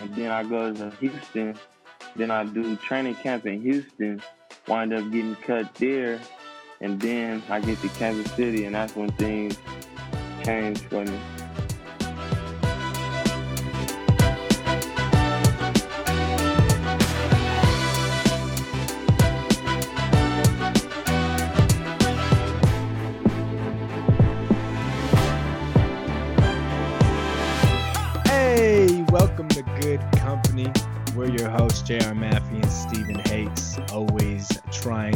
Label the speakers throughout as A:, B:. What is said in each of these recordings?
A: and then I go to Houston. Then I do training camp in Houston. Wind up getting cut there, and then I get to Kansas City, and that's when things change for me.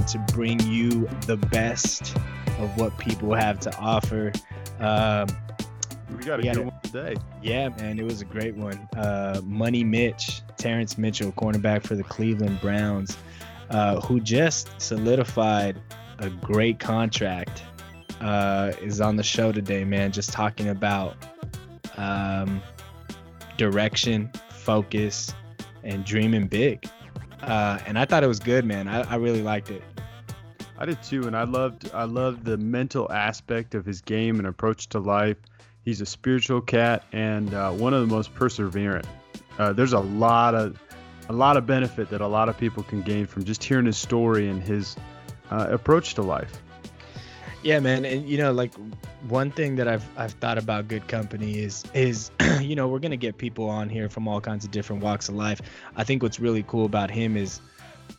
B: To bring you the best of what people have to offer. Um,
C: We got a
B: We
C: good one today.
B: yeah, man, it was a great one. Uh, Money Mitch, Terrence Mitchell, cornerback for the Cleveland Browns, uh, who just solidified a great contract, uh, is on the show today, man. Just talking about um, direction, focus, and dreaming big. Uh, and I thought it was good, man. I, I really liked it.
C: I did too, and I loved I loved the mental aspect of his game and approach to life. He's a spiritual cat and uh, one of the most perseverant. Uh, there's a lot of a lot of benefit that a lot of people can gain from just hearing his story and his uh, approach to life.
B: Yeah, man, and you know, like one thing that I've I've thought about good company is is you know we're gonna get people on here from all kinds of different walks of life. I think what's really cool about him is,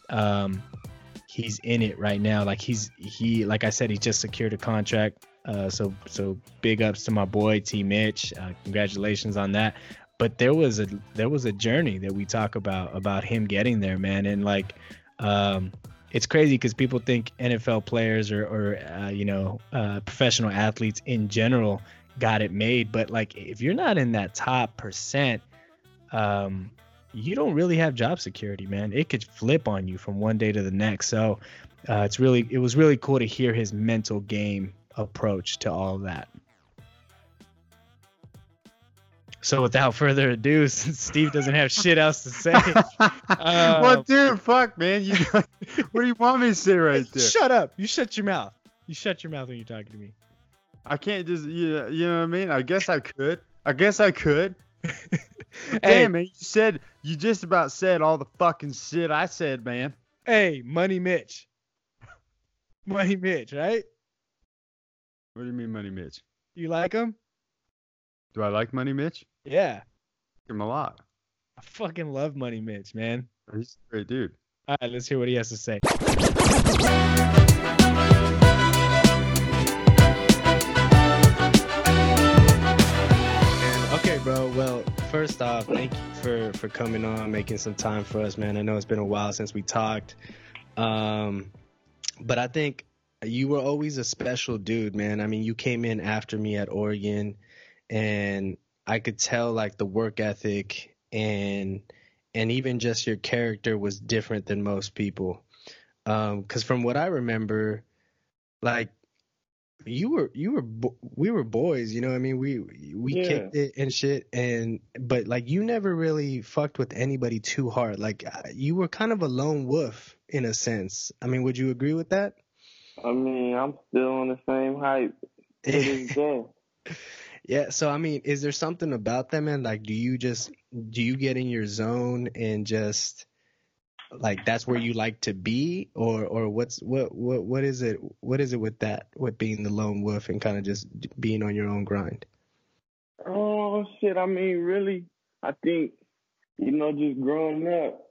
B: um, he's in it right now. Like he's he like I said, he just secured a contract. Uh, so so big ups to my boy T Mitch. Uh, congratulations on that. But there was a there was a journey that we talk about about him getting there, man, and like, um, it's crazy because people think NFL players or, or uh, you know uh, professional athletes in general got it made, but like if you're not in that top percent, um, you don't really have job security, man. It could flip on you from one day to the next. So uh, it's really it was really cool to hear his mental game approach to all of that. So without further ado, since Steve doesn't have shit else to say, Uh,
C: well, dude, fuck, man. You, what do you want me to say right there?
B: shut up. You shut your mouth. You shut your mouth when you're talking to me.
C: I can't just, you, you know what I mean? I guess I could. I guess I could.
B: Hey,
C: Damn, man, you said you just about said all the fucking shit I said, man.
B: hey, Money Mitch. Money Mitch, right?
C: What do you mean, Money Mitch?
B: You like him?
C: Do I like Money Mitch?
B: Yeah.
C: Like him a lot.
B: I fucking love Money Mitch, man.
C: He's a great dude.
B: All right, let's hear what he has to say. First off, thank you for for coming on, making some time for us, man. I know it's been a while since we talked, um, but I think you were always a special dude, man. I mean, you came in after me at Oregon, and I could tell like the work ethic and and even just your character was different than most people. Um, 'cause from what I remember, like you were you were we were boys, you know. I mean, we we
A: Yeah.
B: kicked it and shit, and but like you never really fucked with anybody too hard. Like uh, you were kind of a lone wolf in a sense. I mean, would you agree with that?
A: I mean, I'm still on the same height to this day.
B: Yeah, so I mean, is there something about that, man? Like, do you just do you get in your zone and just like that's where you like to be, or or what's what what what is it? What is it with that? With being the lone wolf and kind of just being on your own grind?
A: Oh shit! I mean, really, I think you know, just growing up,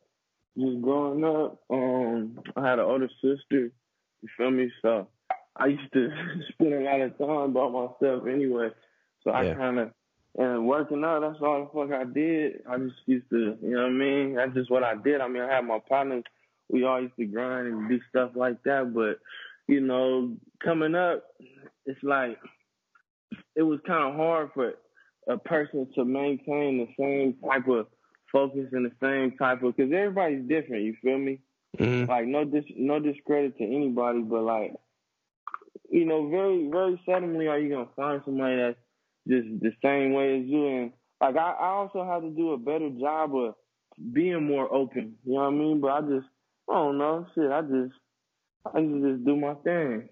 A: just growing up. Um, I had an older sister. You feel me? So I used to spend a lot of time by myself anyway. So I kind of and working out. That's all the fuck I did. I just used to, you know what I mean? That's just what I did. I mean, I had my partners. We all used to grind and do stuff like that. But you know, coming up, it's like it was kind of hard for a person to maintain the same type of focus and the same type of because everybody's different. You feel me?
B: Mm-hmm.
A: Like no dis no discredit to anybody, but like you know, very very seldomly are you gonna find somebody that's just the same way as you. And like I, I also have to do a better job of being more open. You know what I mean? But I just I don't know. Shit, I just I used to just do my thing.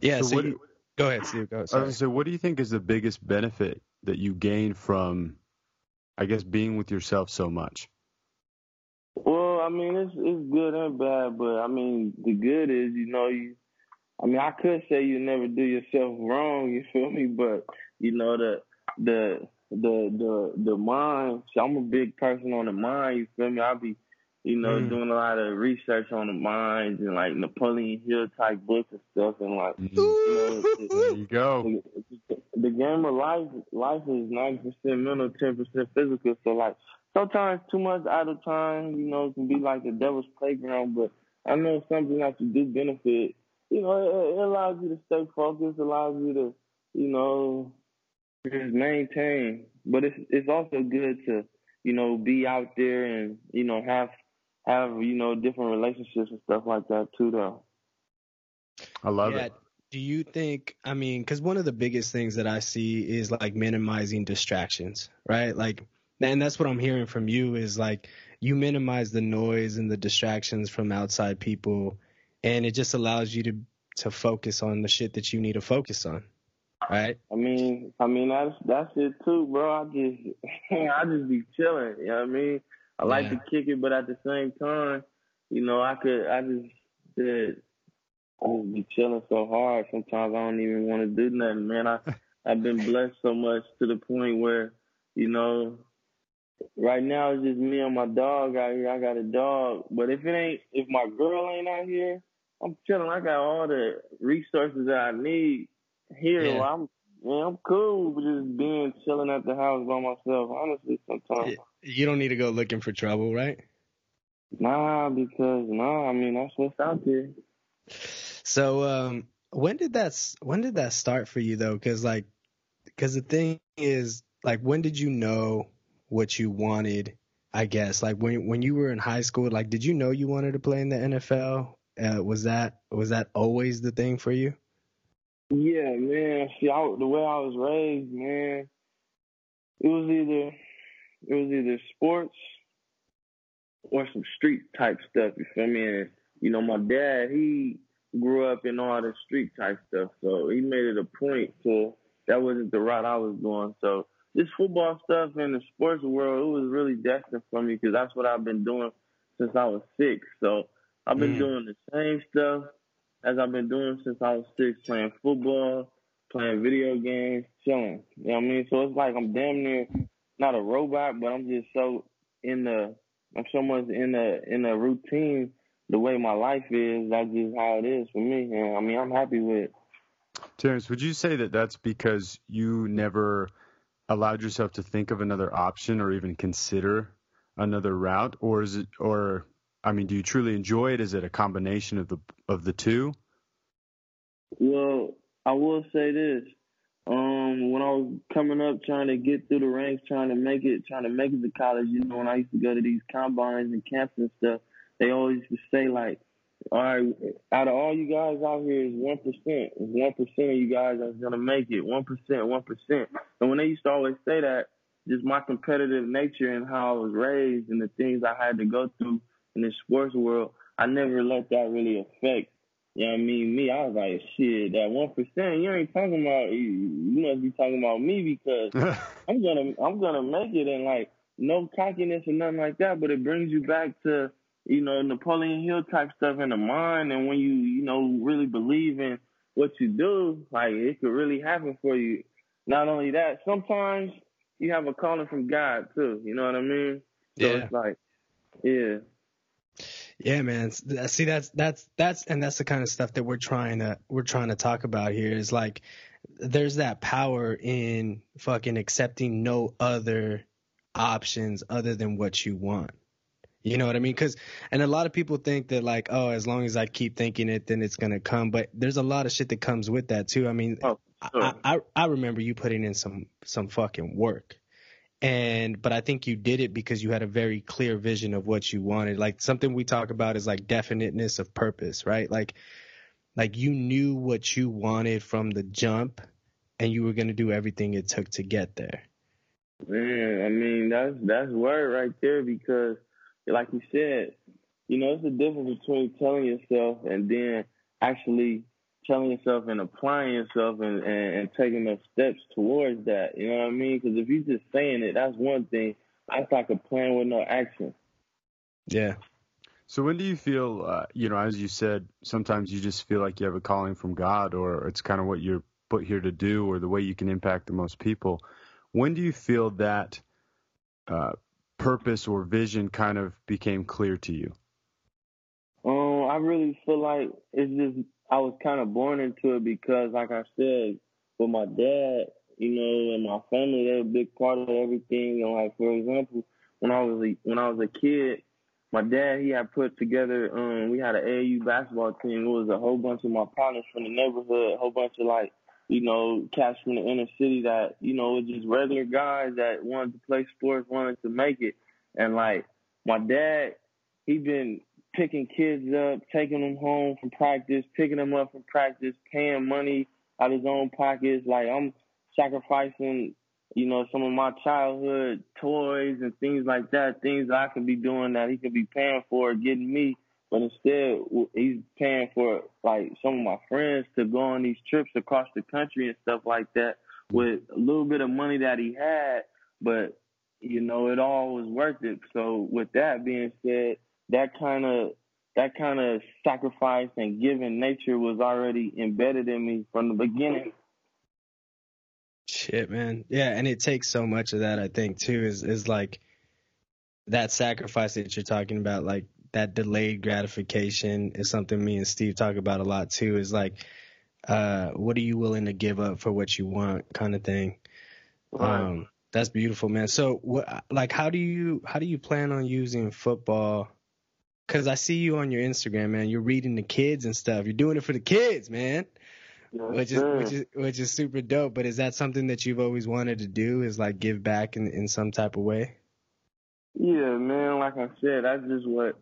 B: Yeah.
C: So
B: So,
C: what-
B: you, go ahead, Steve. Go.
C: I was
B: Sorry.
C: gonna what do you think is the biggest benefit that you gain from I guess being with yourself so much?
A: Well, I mean, it's it's good and bad, but I mean, the good is, you know, you. I mean, I could say you never do yourself wrong. You feel me? But you know the the the the the mind. So I'm a big person on the mind. You feel me? I'll be, you know, mm. doing a lot of research on the minds and like Napoleon Hill type books and stuff. And like, mm. you
C: know, there you go.
A: The, the game of life, life is ninety percent mental, ten percent physical. So like, sometimes too much idle time, you know, can be like the devil's playground. But I know something that you do benefit. You know, it, it allows you to stay focused, allows you to, you know, just maintain. But it's it's also good to, you know, be out there and, you know, have have, you know, different relationships and stuff like that too though.
C: I love yeah. it.
B: Do you think, I mean, because one of the biggest things that I see is like minimizing distractions, right? Like, and that's what I'm hearing from you is like you minimize the noise and the distractions from outside people, and it just allows you to to focus on the shit that you need to focus on. Right.
A: I mean, I mean that's that's it too, bro. I just I just be chilling. You know what I mean? I like to kick it, but at the same time, you know, I could I just did I just be chilling so hard. Sometimes I don't even want to do nothing, man. I I've been blessed so much to the point where, you know, right now it's just me and my dog out here. I got a dog, but if it ain't if my girl ain't out here, I'm chilling. I got all the resources that I need here, yeah. I'm man, I'm cool with just being chilling at the house by myself. Honestly, sometimes
B: you don't need to go looking for trouble, right?
A: Nah, because nah, I mean that's what's out there.
B: So, um, when did that when did that start for you though? Because like, because the thing is, like, when did you know what you wanted? I guess like when when you were in high school, like, did you know you wanted to play in the NFL? Uh, was that was that always the thing for you?
A: Yeah, man. See, I, the way I was raised, man, it was either it was either sports or some street type stuff. You feel me? And you know, my dad, he grew up in all the street type stuff, so he made it a point to that wasn't the route I was going. So this football stuff in the sports world, it was really destined for me because that's what I've been doing since I was six. So I've been mm. doing the same stuff as I've been doing since I was six, playing football, playing video games, chilling. You know what I mean? So it's like I'm damn near not a robot, but I'm just so in the I'm so much in the in the routine the way my life is. That's just how it is for me. And I mean, I'm happy with. It.
C: Terrence, would you say that that's because you never allowed yourself to think of another option or even consider another route, or is it, or I mean, do you truly enjoy it? Is it a combination of the of the two?
A: Well, I will say this. Um, when I was coming up, trying to get through the ranks, trying to make it, trying to make it to college, you know, when I used to go to these combines and camps and stuff, they always used to say like, all right, out of all you guys out here is one percent. One percent of you guys are gonna make it. One percent, one percent. And when they used to always say that, just my competitive nature and how I was raised and the things I had to go through in the sports world, I never let that really affect. You know what I mean? Me, I was like, shit, that one percent, you ain't talking about. You, you must be talking about me because I'm gonna, I'm gonna make it, and like no cockiness or nothing like that. But it brings you back to, you know, Napoleon Hill type stuff in the mind, and when you, you know, really believe in what you do, like it could really happen for you. Not only that, sometimes you have a calling from God too. You know what I mean? So yeah. it's like, yeah.
B: Yeah, man. See, that's that's that's and that's the kind of stuff that we're trying to we're trying to talk about here. Is like there's that power in fucking accepting no other options other than what you want. You know what I mean? Because and a lot of people think that like, oh, as long as I keep thinking it, then it's gonna come. But there's a lot of shit that comes with that too. I mean, oh, sure. I, I I remember you putting in some some fucking work and but i think you did it because you had a very clear vision of what you wanted. Like something we talk about is like definiteness of purpose right? Like like you knew what you wanted from the jump and you were going to do everything it took to get there.
A: Man i mean that's that's word right there because like you said you know it's the difference between telling yourself and then actually telling yourself and applying yourself and, and, and taking those steps towards that. You know what I mean? Because if you're just saying it, that's one thing. That's like a plan with no action.
B: Yeah.
C: So when do you feel, uh, you know, as you said, sometimes you just feel like you have a calling from God, or it's kind of what you're put here to do, or the way you can impact the most people. When do you feel that uh, purpose or vision kind of became clear to you?
A: Um, I really feel like it's just I was kind of born into it because, like I said, with my dad, you know, and my family, they're a big part of everything. And like for example, when I was a, when I was a kid, my dad he had put together um we had an AAU basketball team. It was a whole bunch of my partners from the neighborhood, a whole bunch of like you know cats from the inner city that you know was just regular guys that wanted to play sports, wanted to make it, and like my dad, he been picking kids up, taking them home from practice, picking them up from practice, paying money out of his own pockets. Like I'm sacrificing, you know, some of my childhood toys and things like that, things I could be doing that he could be paying for, getting me. But instead, he's paying for like some of my friends to go on these trips across the country and stuff like that with a little bit of money that he had. But you know, it all was worth it. So with that being said, that kind of that kind of sacrifice and giving nature was already embedded in me from the beginning.
B: Shit, man. Yeah, and it takes so much of that, I think, too, is is like that sacrifice that you're talking about, like that delayed gratification is something me and Steve talk about a lot too, is like uh what are you willing to give up for what you want kind of thing. Right. Um that's beautiful, man. So what like how do you how do you plan on using football Cause I see you on your Instagram, man. You're reading the kids and stuff. You're doing it for the kids, man.
A: Yes,
B: which is which is which is super dope. But is that something that you've always wanted to do? Is like give back in in some type of way?
A: Yeah, man. Like I said, that's just what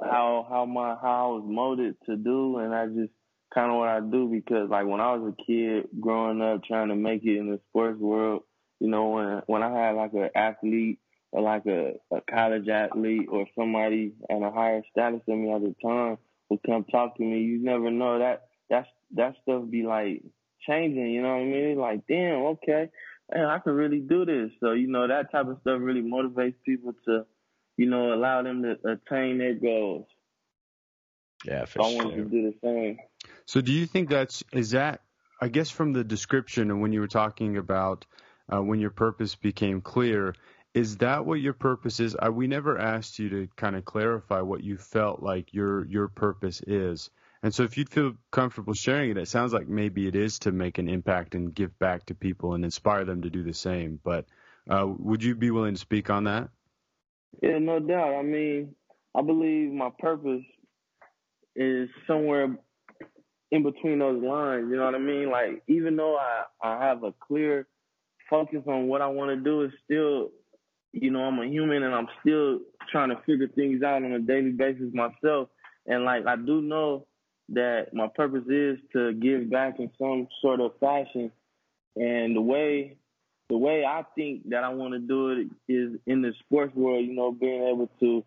A: how how my how I was molded to do, and I just kind of what I do because like when I was a kid growing up trying to make it in the sports world, you know when when I had like an athlete or like a, a college athlete or somebody at a higher status than me at the time would come talk to me, you never know that that's that stuff be like changing, you know what I mean? Like, damn, okay, man, I can really do this. So, you know, that type of stuff really motivates people to, you know, allow them to attain their goals.
B: Yeah, for so
A: I wanted to do the same.
C: So do you think that's is that I guess from the description and when you were talking about uh, when your purpose became clear, is that what your purpose is? I, we never asked you to kind of clarify what you felt like your your purpose is. And so if you'd feel comfortable sharing it, it sounds like maybe it is to make an impact and give back to people and inspire them to do the same. But uh, would you be willing to speak on that?
A: Yeah, no doubt. I mean, I believe my purpose is somewhere in between those lines. You know what I mean? Like, even though I, I have a clear focus on what I want to do, it's still you know, I'm a human and I'm still trying to figure things out on a daily basis myself. And like I do know that my purpose is to give back in some sort of fashion. And the way the way I think that I want to do it is in the sports world, you know, being able to,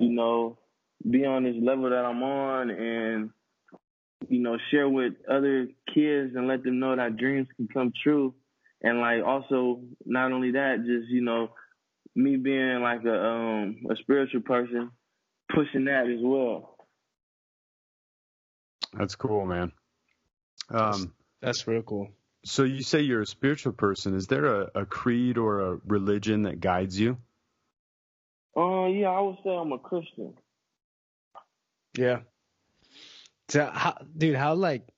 A: you know, be on this level that I'm on and, you know, share with other kids and let them know that dreams can come true. And like also not only that, just, you know, me being like a um a spiritual person, pushing that as well.
C: That's cool, man.
B: Um, that's, that's real cool.
C: So you say you're a spiritual person. Is there a, a creed or a religion that guides you?
A: Uh, yeah, I would say I'm a Christian.
B: Yeah. So, how, dude, how like,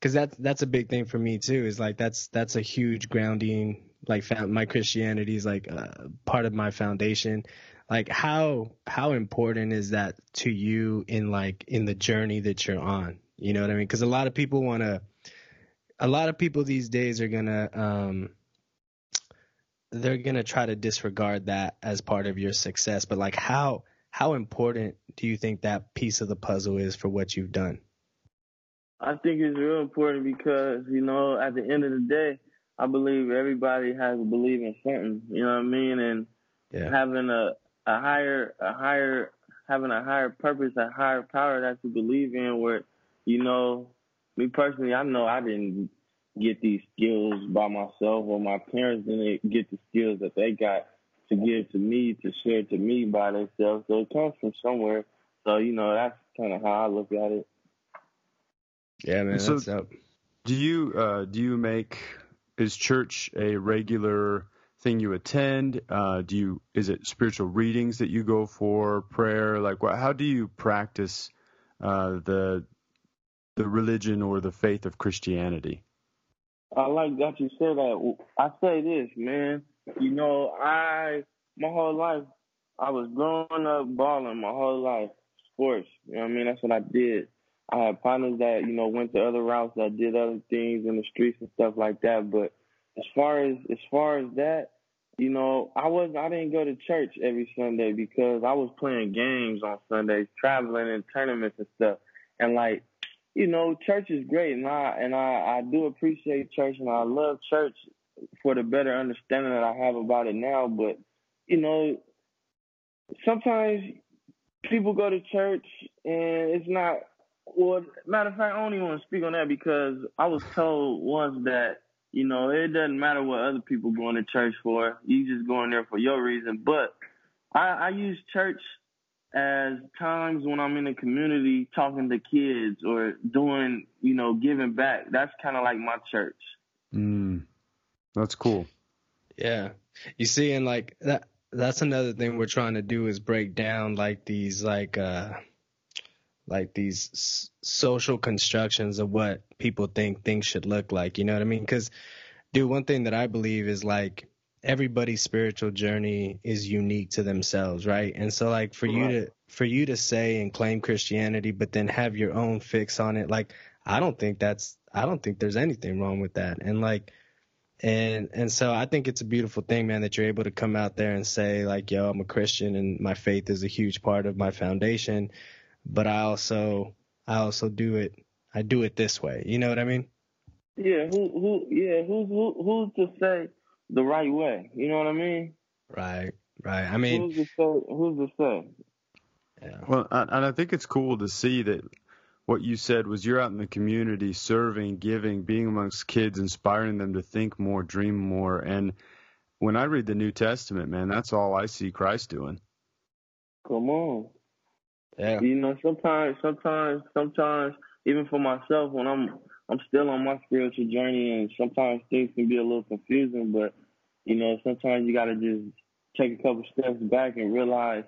B: cause that's that's a big thing for me too. Is like that's that's a huge grounding like my Christianity is like uh, part of my foundation. Like how how important is that to you in like in the journey that you're on? You know what I mean? Because a lot of people want to. A lot of people these days are gonna um, they're gonna try to disregard that as part of your success. But like how how important do you think that piece of the puzzle is for what you've done?
A: I think it's real important because you know at the end of the day I believe everybody has to believe in something. You know what I mean? And yeah. having a a higher a higher having a higher purpose, a higher power that you believe in, where you know me personally, I know I didn't get these skills by myself, or my parents didn't get the skills that they got to give to me to share to me by themselves. So it comes from somewhere. So you know that's kind of how I look at it.
B: Yeah, man.
C: So-
B: that's up.
C: Do you uh, do you make is church a regular thing you attend? Uh, do you is it spiritual readings that you go for, prayer? Like, what, how do you practice uh, the the religion or the faith of Christianity?
A: I like that you said that. I say this, man. You know, I my whole life I was growing up balling my whole life, sports. You know what I mean? That's what I did. I had partners that you know went to other routes that did other things in the streets and stuff like that. But as far as as far as that, you know, I was I didn't go to church every Sunday because I was playing games on Sundays, traveling in tournaments and stuff. And like, you know, church is great, and I and I I do appreciate church, and I love church for the better understanding that I have about it now. But you know, sometimes people go to church and it's not. Well, matter of fact, I don't even want to speak on that because I was told once that you know it doesn't matter what other people going to church for. You just going there for your reason. But I, I use church as times when I'm in the community talking to kids or doing, you know, giving back. That's kind of like my church.
C: Mm, that's cool.
B: Yeah. You see, and like that that's another thing we're trying to do is break down like these like uh like these s- social constructions of what people think things should look like, you know what I mean? Cuz dude, one thing that I believe is like everybody's spiritual journey is unique to themselves, right? And so like for you to for you to say and claim Christianity but then have your own fix on it, like I don't think that's I don't think there's anything wrong with that. And like and and so I think it's a beautiful thing, man, that you're able to come out there and say like, "Yo, I'm a Christian, and my faith is a huge part of my foundation." But I also I also do it I do it this way. You know what I mean?
A: Yeah, who who yeah, who's who who's to say the right way? You know what I mean?
B: Right, right. I mean,
A: who's to say who's to say?
B: yeah,
C: Well, and and I think it's cool to see that what you said was you're out in the community serving, giving, being amongst kids, inspiring them to think more, dream more. And when I read the New Testament, man, that's all I see Christ doing.
A: Come on.
B: Yeah,
A: You know, sometimes sometimes sometimes even for myself when I'm I'm still on my spiritual journey and sometimes things can be a little confusing, but you know, sometimes you gotta just take a couple steps back and realize,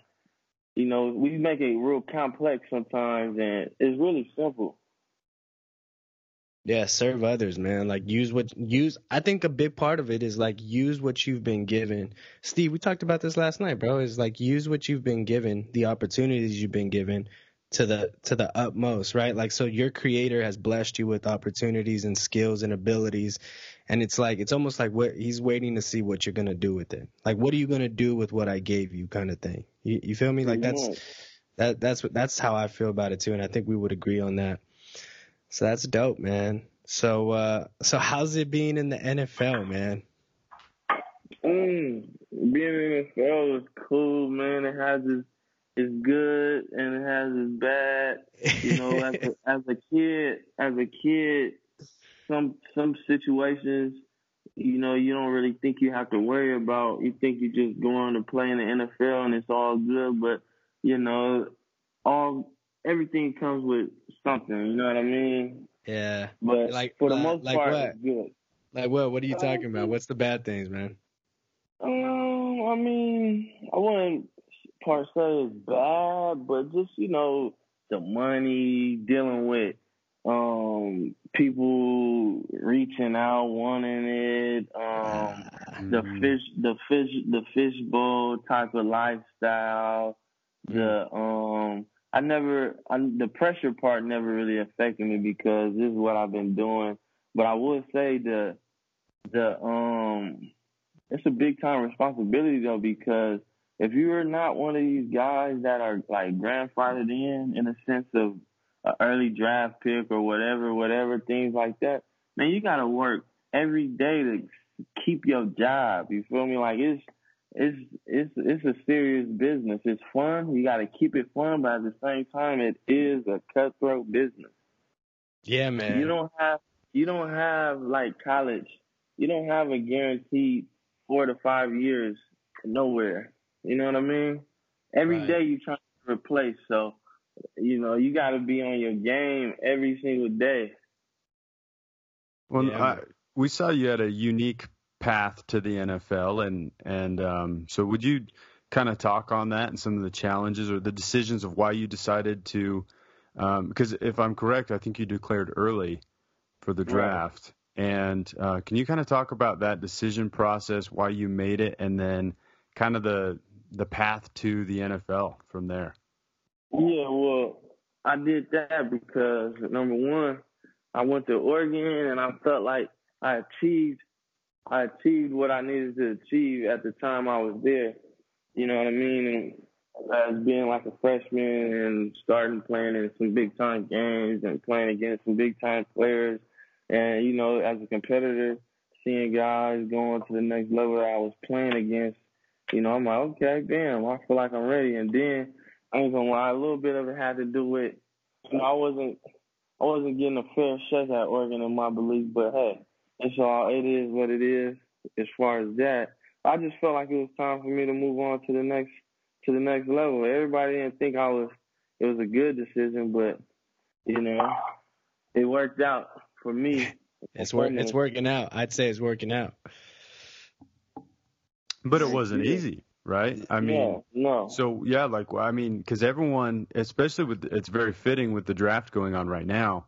A: you know, we make it real complex sometimes and it's really simple.
B: Yeah. Serve others, man. Like use what use. I think a big part of it is like use what you've been given. Steve, we talked about this last night, bro. Is like use what you've been given, the opportunities you've been given to the to the utmost, right? Like so your creator has blessed you with opportunities and skills and abilities and it's like it's almost like what he's waiting to see what you're going to do with it. Like what are you going to do with what I gave you kind of thing. You, you feel me? Like that's that that's what that's how I feel about it too and I think we would agree on that. So that's dope, man. So uh so how's it being in the NFL, man?
A: Mm, being in the NFL is cool, man. It has its it's good and it has its bad. You know, as a, as a kid, as a kid, some some situations, you know, you don't really think you have to worry about. You think you just going to play in the NFL and it's all good, but you know, all everything comes with something. You know what I mean?
B: yeah.
A: But
B: Like-
A: for the
B: like-
A: most
B: like
A: part,
B: what?
A: it's good.
B: Like what what are you talking about? What's the bad things, man?
A: Um, I mean, I wouldn't part say it's bad, but just you know, the money dealing with um people reaching out, wanting it, um, the
C: Mm.
A: fish, the fish, the fishbowl type of lifestyle. The um, I never, I, the pressure part never really affected me because this is what I've been doing. But I would say the the um it's a big time responsibility though because if you are not one of these guys that are like grandfathered in in a sense of an early draft pick or whatever, whatever things like that, man, you gotta work every day to keep your job. You feel me? Like it's it's it's it's a serious business. It's fun. You gotta keep it fun, but at the same time, it is a cutthroat business.
B: Yeah, man.
A: You don't have you don't have like college. You don't have a guaranteed four to five years nowhere. You know what I mean? Every
B: Right.
A: day you trying to replace. So, you know, you got to be on your game every single day.
C: Well,
B: Yeah,
C: I, we saw you had a unique path to the NFL, and and um, so would you kind of talk on that and some of the challenges or the decisions of why you decided to? Um, because if I'm correct, I think you declared early for the
A: Right.
C: draft. And uh, can you kind of talk about that decision process, why you made it, and then kind of the the path to the NFL from there?
A: Yeah, well, I did that because number one, I went to Oregon and I felt like I achieved I achieved what I needed to achieve at the time I was there. You know what I mean? And as being like a freshman and starting playing in some big time games and playing against some big time players and, you know, as a competitor, seeing guys going to the next level that I was playing against, you know, I'm like, okay, damn, I feel like I'm ready. And then I ain't gonna lie, a little bit of it had to do with you know, I wasn't I wasn't getting a fair shake at Oregon in my belief, but hey, it's all it is what it is as far as that. I just felt like it was time for me to move on to the next to the next level. Everybody didn't think I was it was a good decision, but you know, it worked out for me.
B: It's work. It's working out. I'd say it's working out.
C: But it wasn't
A: Yeah.
C: easy, right? I mean,
A: no, no.
C: So yeah, like I mean, because everyone, especially with it's very fitting with the draft going on right now.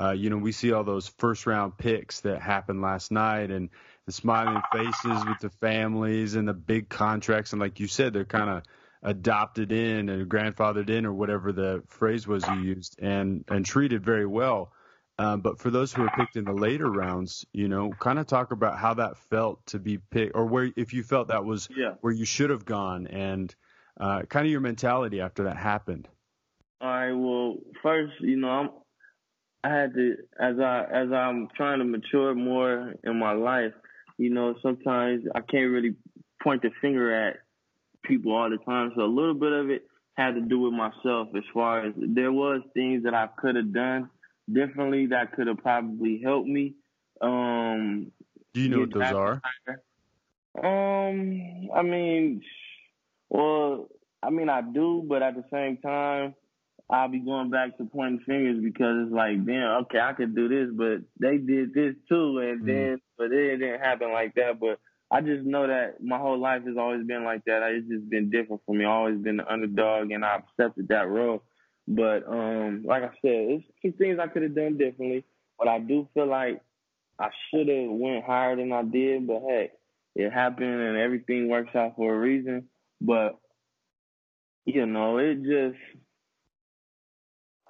C: Uh, you know, we see all those first round picks that happened last night, and the smiling faces with the families and the big contracts, and like you said, they're kind of adopted in and grandfathered in, or whatever the phrase was you used, and and treated very well. Um, but for those who are picked in the later rounds, you know, kind of talk about how that felt to be picked, or where if you felt that was
A: yeah.
C: where you should have gone and uh, kind of your mentality after that happened.
A: Right. Well, first, you know, I'm, I had to as I as I'm trying to mature more in my life. You know, sometimes I can't really point the finger at people all the time. So a little bit of it had to do with myself. As far as there was things that I could have done differently that could have probably helped me. Um,
C: Do you know what those are?
A: higher. Um, I mean, well, I mean, I do, but at the same time, I'll be going back to pointing fingers because it's like, damn, okay, I could do this, but they did this too, and
C: Mm.
A: then, but it didn't happen like that. But I just know that my whole life has always been like that. It's just been different for me. I've always been the underdog, and I accepted that role. But um, like I said, it's some things I could have done differently. But I do feel like I should have went higher than I did. But hey, it happened, and everything works out for a reason. But you know, it just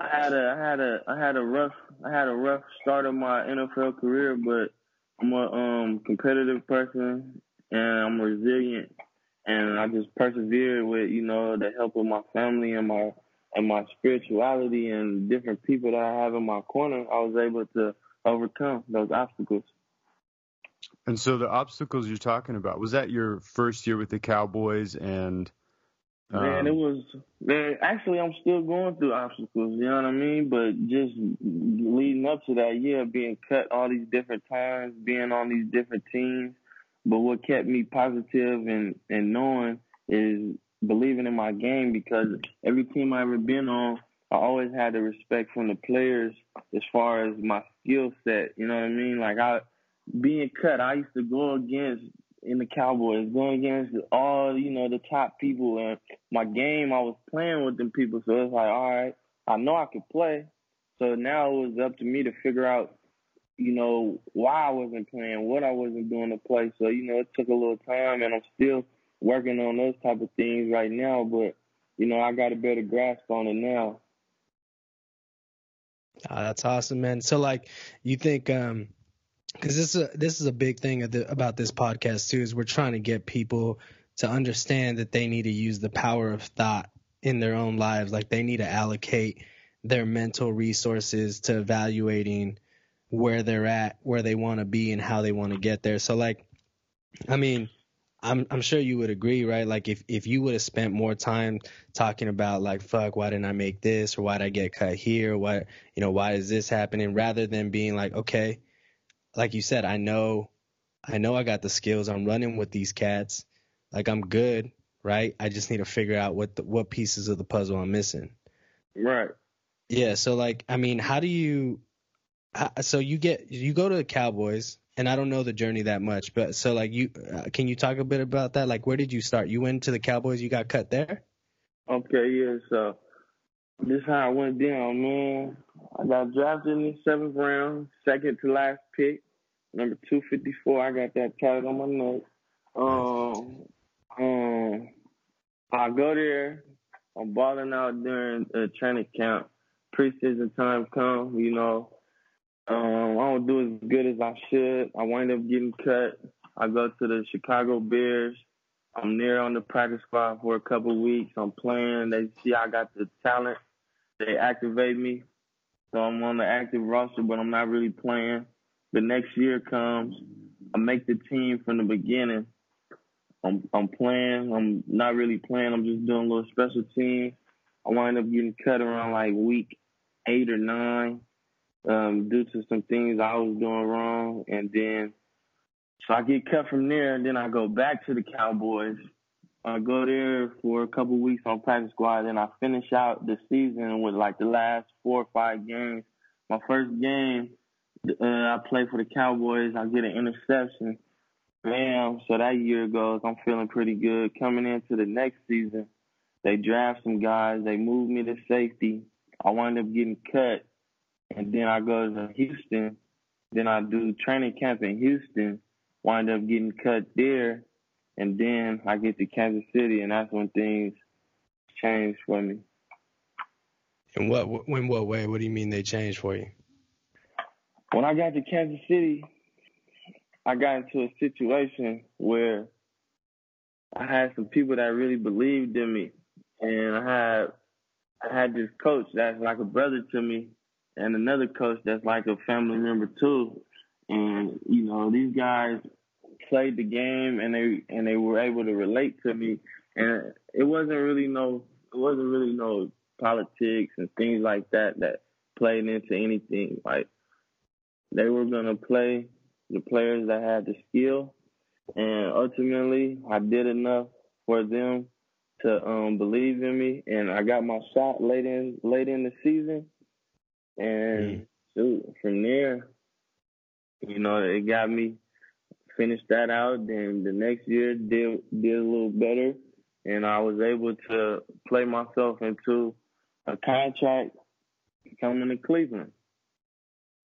A: I had a I had a I had a rough I had a rough start of my NFL career, but I'm a um competitive person and I'm resilient and I just persevered with, you know, the help of my family and my and my spirituality and different people that I have in my corner, I was able to overcome those obstacles.
C: And so the obstacles you're talking about was that your first year with the Cowboys and
A: Man,
C: um,
A: it was man. Actually, I'm still going through obstacles. You know what I mean? But just leading up to that, yeah, being cut all these different times, being on these different teams. But what kept me positive and and knowing is believing in my game because every team I ever been on, I always had the respect from the players as far as my skill set. You know what I mean? Like I being cut, I used to go against in the Cowboys, going against all you know the top people, and my game I was playing with them people, so it's like, all right, I know I could play. So now it was up to me to figure out, you know, why I wasn't playing, what I wasn't doing to play. So you know, it took a little time, and I'm still working on those type of things right now. But you know, I got a better grasp on it now.
B: Ah, that's awesome, man. So like, you think um because this is a, this is a big thing the, about this podcast too is we're trying to get people to understand that they need to use the power of thought in their own lives like they need to allocate their mental resources to evaluating where they're at where they want to be and how they want to get there so like i mean I'm I'm sure you would agree, right? Like if if you would have spent more time talking about like fuck, why didn't I make this or why did I get cut here? What you know, why is this happening? Rather than being like, okay, like you said, I know I know I got the skills. I'm running with these cats. Like I'm good, right? I just need to figure out what the, what pieces of the puzzle I'm missing.
A: Right.
B: Yeah. So like, I mean, how do you? So you get you go to the Cowboys, and I don't know the journey that much, but so like you, uh, can you talk a bit about that? Like, where did you start? You went to the Cowboys. You got cut there.
A: Okay. Yeah. So this how I went down, man. I got drafted in the seventh round, second to last pick number 254. I got that tatted on my neck. Um, um, I go there. I'm balling out during a training camp. Preseason time come, you know. Um, I don't do as good as I should. I wind up getting cut. I go to the Chicago Bears. I'm there on the practice squad for a couple weeks. I'm playing. They see I got the talent. They activate me. So I'm on the active roster, but I'm not really playing the next year comes, I make the team from the beginning. I'm I'm playing. I'm not really playing. I'm just doing a little special team. I wind up getting cut around like week eight or nine um, due to some things I was doing wrong, and then so I get cut from there, and then I go back to the Cowboys. I go there for a couple weeks on practice squad, then I finish out the season with like the last four or five games. My first game, uh, I play for the Cowboys. I get an interception. Bam. So that year goes. I'm feeling pretty good. Coming into the next season, they draft some guys. They move me to safety. I wind up getting cut. And then I go to Houston. Then I do training camp in Houston. Wind up getting cut there. And then I get to Kansas City, and that's when things change for me.
B: In what in what way? What do you mean they changed for you?
A: when I got to Kansas City, I got into a situation where I had some people that really believed in me, and I had I had this coach that's like a brother to me, and another coach that's like a family member too. And you know, these guys played the game, and they and they were able to relate to me. And it wasn't really no it wasn't really no politics and things like that that played into anything. Like they were going to play the players that had the skill. And ultimately, I did enough for them to um, believe in me, and I got my shot late in late in the season. And mm. shoot, from there, you know, it got me finished that out. Then the next year did did a little better, and I was able to play myself into a contract coming to Cleveland.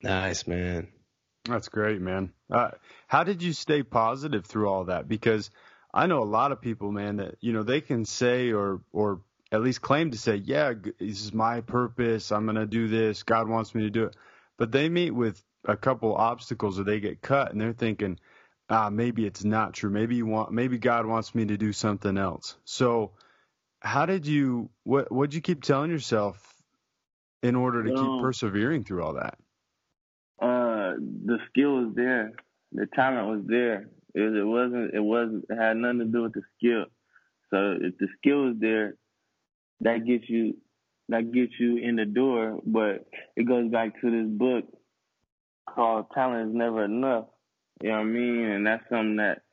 B: Nice, man.
C: That's great, man. Uh, how did you stay positive through all that? Because I know a lot of people, man, that you know they can say or or at least claim to say, yeah, this is my purpose. I'm gonna do this. God wants me to do it. But they meet with a couple obstacles or they get cut, and they're thinking, ah, maybe it's not true. Maybe you want, maybe God wants me to do something else. So, how did you? What what did you keep telling yourself in order to keep persevering through all that?
A: Uh, the skill was there, the talent was there. It, it wasn't. It wasn't. It had nothing to do with the skill. So if the skill is there, that gets you that gets you in the door. But it goes back to this book called Talent is Never Enough. You know what I mean? And that's something that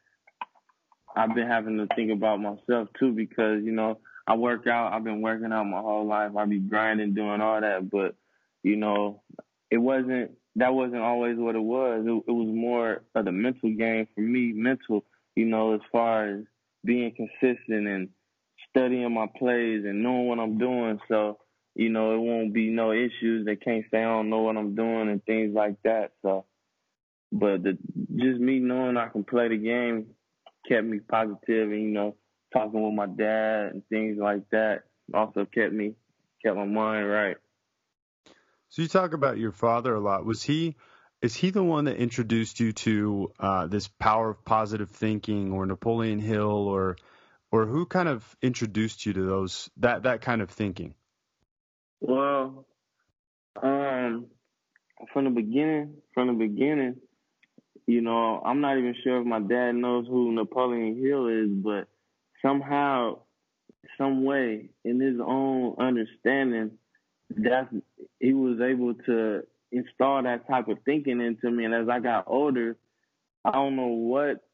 A: I've been having to think about myself too because, you know, I work out, I've been working out my whole life. I be grinding, doing all that, but you know, it wasn't that wasn't always what it was. It, it was more of the mental game for me, mental, you know, as far as being consistent and studying my plays and knowing what I'm doing. So, you know, it won't be no issues. They can't say I don't know what I'm doing and things like that. So, but the, just me knowing I can play the game kept me positive and, you know, talking with my dad and things like that also kept me, kept my mind right.
C: So you talk about your father a lot. Was he is he the one that introduced you to uh, this power of positive thinking, or Napoleon Hill, or or who kind of introduced you to those that that kind of thinking?
A: Well, um, from the beginning, from the beginning, you know, I'm not even sure if my dad knows who Napoleon Hill is, but somehow, some way, in his own understanding, that he was able to install that type of thinking into me. And as I got older, I don't know what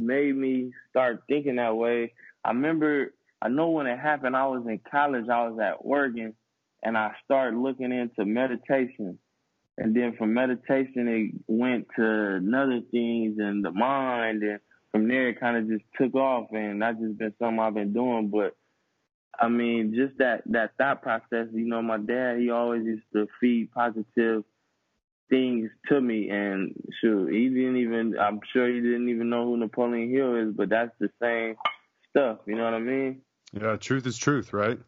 A: made me start thinking that way. I remember, I know when it happened, I was in college, I was at Oregon, and I started looking into meditation. And then from meditation, it went to another things and the mind. And from there, it kind of just took off. And that's just been something I've been doing. But I mean, just that, that thought process, you know, my dad, he always used to feed positive things to me. And sure, he didn't even, I'm sure he didn't even know who Napoleon Hill is, but that's the same stuff. You know what I mean?
C: Yeah, truth is truth, right?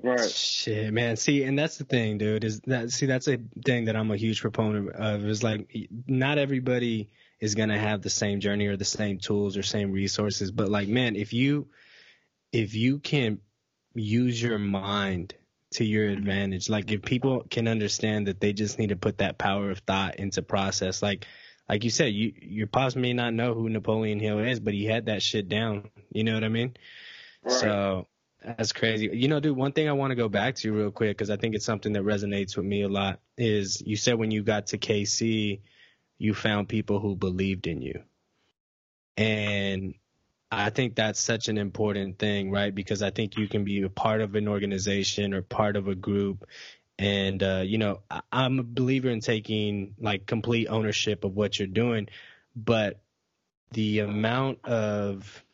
A: Right.
B: Shit, man. See, and that's the thing, dude. Is that see? That's a thing that I'm a huge proponent of. Is like, not everybody is gonna have the same journey or the same tools or same resources. But like, man, if you if you can use your mind to your advantage, like if people can understand that they just need to put that power of thought into process, like like you said, you your pops may not know who Napoleon Hill is, but he had that shit down. You know what I mean?
A: Right.
B: So that's crazy. You know, dude, one thing I want to go back to real quick because I think it's something that resonates with me a lot is you said when you got to KC, you found people who believed in you. And I think that's such an important thing, right? Because I think you can be a part of an organization or part of a group. And, uh, you know, I'm a believer in taking like complete ownership of what you're doing, but the amount of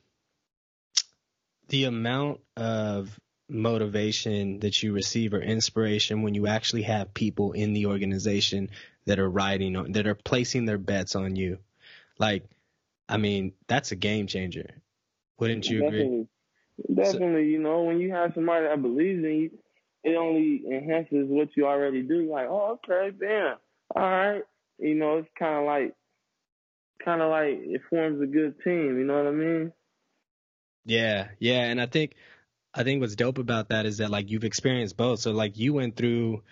B: the amount of motivation that you receive or inspiration when you actually have people in the organization that are riding on that are placing their bets on you like i mean that's a game changer wouldn't you agree
A: definitely, definitely. you know, when you have somebody that believes in you, it only enhances what you already do. Like, oh, okay, damn, all right. You know, it's kind of like, kind of like it forms a good team. You know what I mean?
B: Yeah, yeah, and I think I think what's dope about that is that like you've experienced both. So like you went through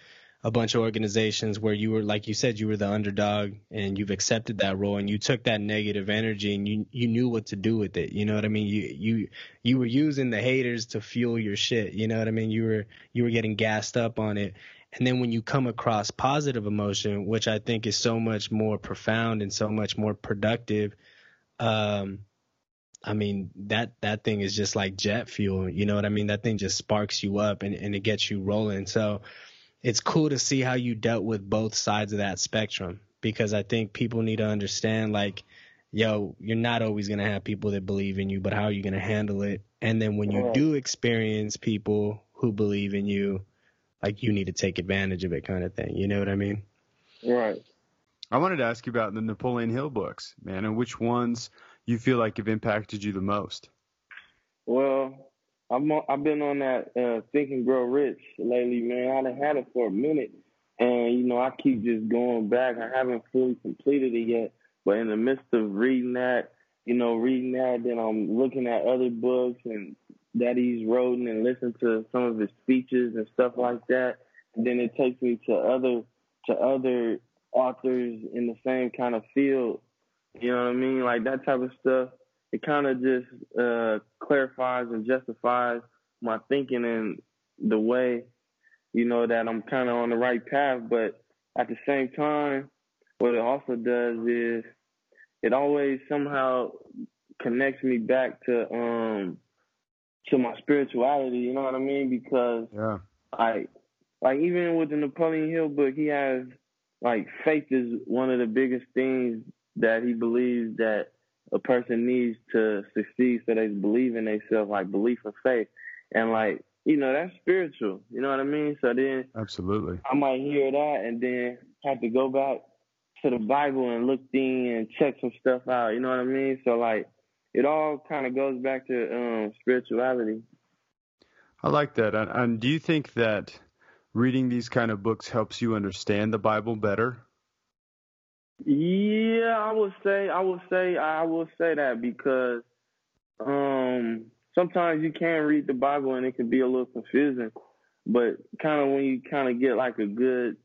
B: a bunch of organizations where you were like you said you were the underdog and you've accepted that role and you took that negative energy and you you knew what to do with it. You know what I mean? You you you were using the haters to fuel your shit. You know what I mean? You were you were getting gassed up on it. And then when you come across positive emotion, which I think is so much more profound and so much more productive, um, I mean that that thing is just like jet fuel. You know what I mean? That thing just sparks you up and, and it gets you rolling. So it's cool to see how you dealt with both sides of that spectrum because I think people need to understand like, yo, you're not always gonna have people that believe in you, but how are you gonna handle it? And then when you do experience people who believe in you, like you need to take advantage of it kind of thing. You know what I mean?
A: Right.
C: I wanted to ask you about the Napoleon Hill books, man, and which ones you feel like have impacted you the most.
A: Well, I'm on, I've been on that uh, Think and Grow Rich lately, man. I done had it for a minute, and you know I keep just going back. I haven't fully completed it yet, but in the midst of reading that, you know, reading that, then I'm looking at other books and that he's wrote and listen to some of his speeches and stuff like that. And then it takes me to other to other authors in the same kind of field. You know what I mean? Like that type of stuff it kind of just uh, clarifies and justifies my thinking and the way, you know, that I'm kind of on the right path. But at the same time, what it also does is it always somehow connects me back to um to my spirituality. You know what I mean? Because
C: Yeah.
A: like like even with the Napoleon Hill book, he has like faith is one of the biggest things that he believes that a person needs to succeed so they believe in themselves, like belief and faith. And like, you know, that's spiritual. You know what I mean? So then
C: Absolutely.
A: I might hear that and then have to go back to the Bible and look in and check some stuff out. You know what I mean? So like it all kind of goes back to um spirituality.
C: I like that. And, and do you think that reading these kind of books helps you understand the Bible better?
A: Yeah, I would say I would say I would say that because um sometimes you can read the Bible and it can be a little confusing. But kind of when you kind of get like a good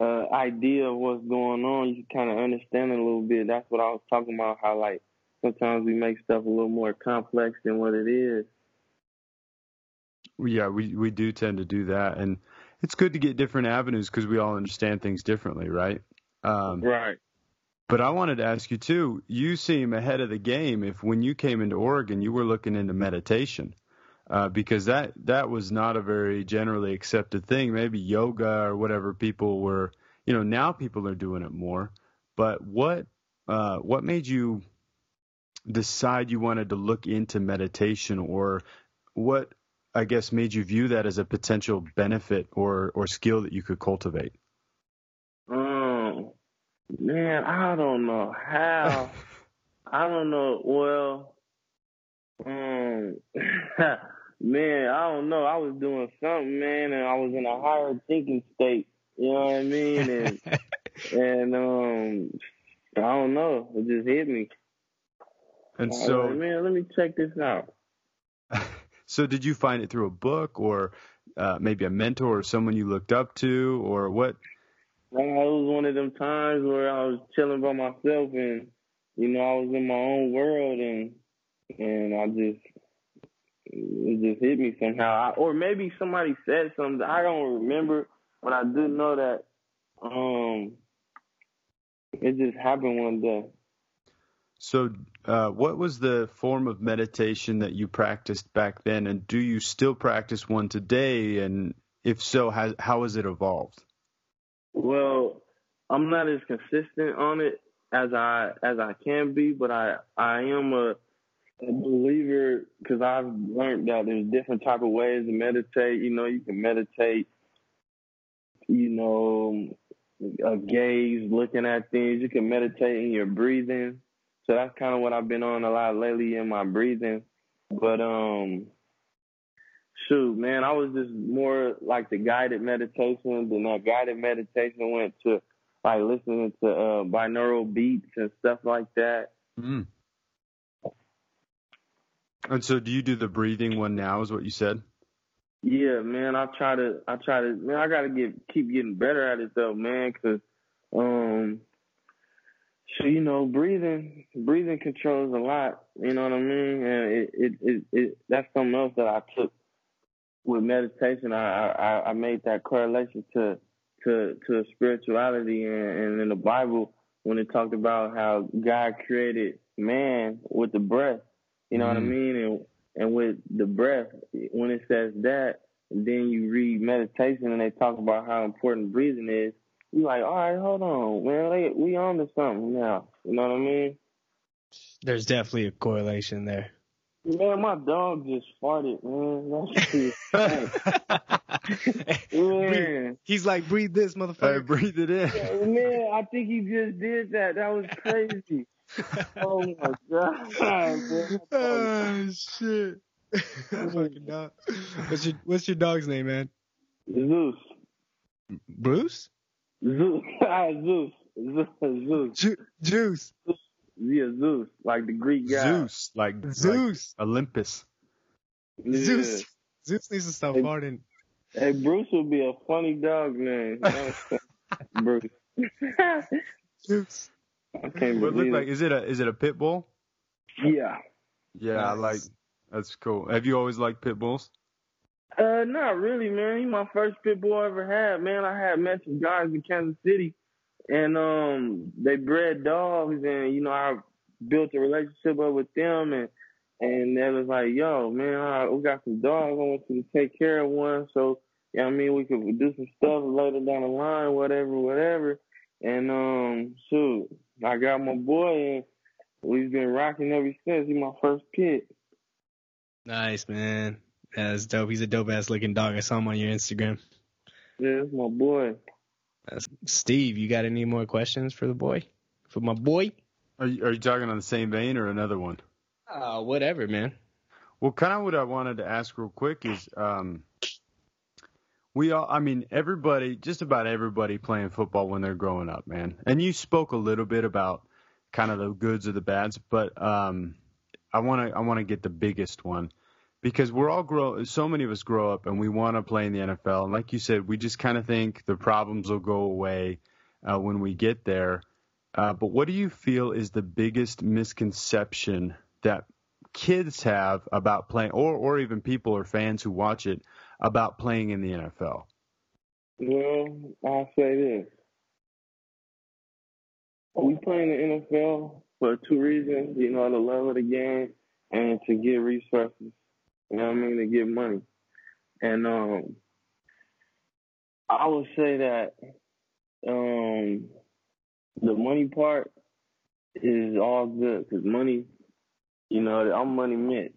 A: uh, idea of what's going on, you can kind of understand it a little bit. That's what I was talking about. How like sometimes we make stuff a little more complex than what it is.
C: Yeah, we we do tend to do that, and it's good to get different avenues because we all understand things differently, right?
A: Um, right.
C: But I wanted to ask you too. You seem ahead of the game. If when you came into Oregon, you were looking into meditation, uh, because that that was not a very generally accepted thing. Maybe yoga or whatever people were. You know, now people are doing it more. But what uh, what made you decide you wanted to look into meditation, or what I guess made you view that as a potential benefit or or skill that you could cultivate?
A: Man, I don't know how. I don't know. Well, um, man, I don't know. I was doing something, man, and I was in a higher thinking state. You know what I mean? And and um, I don't know. It just hit me.
C: And so,
A: like, man, let me check this out.
C: So did you find it through a book or uh, maybe a mentor or someone you looked up to or what?
A: Well, it was one of them times where I was chilling by myself and you know I was in my own world and and I just it just hit me somehow. I, or maybe somebody said something. I don't remember, but I do know that um it just happened one day.
C: So, uh, what was the form of meditation that you practiced back then, and do you still practice one today? And if so, how how has it evolved?
A: Well, I'm not as consistent on it as I as I can be, but I I am a, a believer because I've learned that there's different type of ways to meditate. You know, you can meditate, you know, a gaze, looking at things. You can meditate in your breathing. So that's kind of what I've been on a lot lately in my breathing. But um, shoot, man, I was just more like the guided meditation. Then that guided meditation went to like listening to uh, binaural beats and stuff like that.
C: Mm. And so, do you do the breathing one now? Is what you said?
A: Yeah, man. I try to. I try to. Man, I gotta get keep getting better at it though, man. Cause um, so you know, breathing breathing controls a lot. You know what I mean? And it it it, it that's something else that I took with meditation. I I, I made that correlation to to to spirituality and, and in the Bible when it talked about how God created man with the breath. You know mm. what I mm-hmm. mean? And and with the breath, when it says that, then you read meditation and they talk about how important breathing is You're like, all right, hold on, man, like, we on to something now. You know what I mean?
B: There's definitely a correlation there.
A: Man, my dog just farted, man.
B: man. He's like, breathe this, motherfucker.
C: Hey, breathe it in.
A: Yeah, man, I think he just did that. That was crazy. oh my god. Man.
B: Oh shit. Fucking dog. What's your What's your dog's name, man?
A: Zeus.
B: Bruce?
A: Zeus. Zeus. Zeus.
B: Ju- Juice.
A: Yeah, Zeus, like the Greek guy.
C: Zeus, like Zeus, like Olympus.
B: Yeah. Zeus. Zeus needs to stop
A: hey,
B: farting.
A: Hey, Bruce would be a funny dog name. Bruce.
B: Zeus.
A: I can't
C: what look like? Is it a is it a pit bull?
A: Yeah.
C: Yeah, nice. I like. That's cool. Have you always liked pit bulls?
A: Uh, not really, man. He's my first pit bull I ever had, man. I had met some guys in Kansas City, and um, they bred dogs, and you know I built a relationship up with them, and and they was like, yo, man, I, we got some dogs. I want you to take care of one, so yeah, you know I mean we could do some stuff later down the line, whatever, whatever. And um, shoot, I got my boy, and we've been rocking ever since. He's my first pit.
B: Nice, man. That's dope. He's a dope ass looking dog. I saw him on your Instagram.
A: Yeah, that's my boy.
B: Steve, you got any more questions for the boy? For my boy?
C: Are you, are you talking on the same vein or another one?
B: Uh, whatever, man.
C: Well, kind of what I wanted to ask real quick is, um, we all, I mean, everybody, just about everybody playing football when they're growing up, man. And you spoke a little bit about kind of the goods or the bads, but um, I want to, I want to get the biggest one because we're all grow so many of us grow up and we want to play in the NFL and like you said we just kind of think the problems will go away uh, when we get there. Uh, but what do you feel is the biggest misconception that kids have about playing or or even people or fans who watch it about playing in the NFL
A: well I'll say this. We play in the NFL for two reasons you know the love of the game and to get resources you know what I mean? To get money. And um, I would say that um, the money part is all good because money, you know, I'm Money Mitch.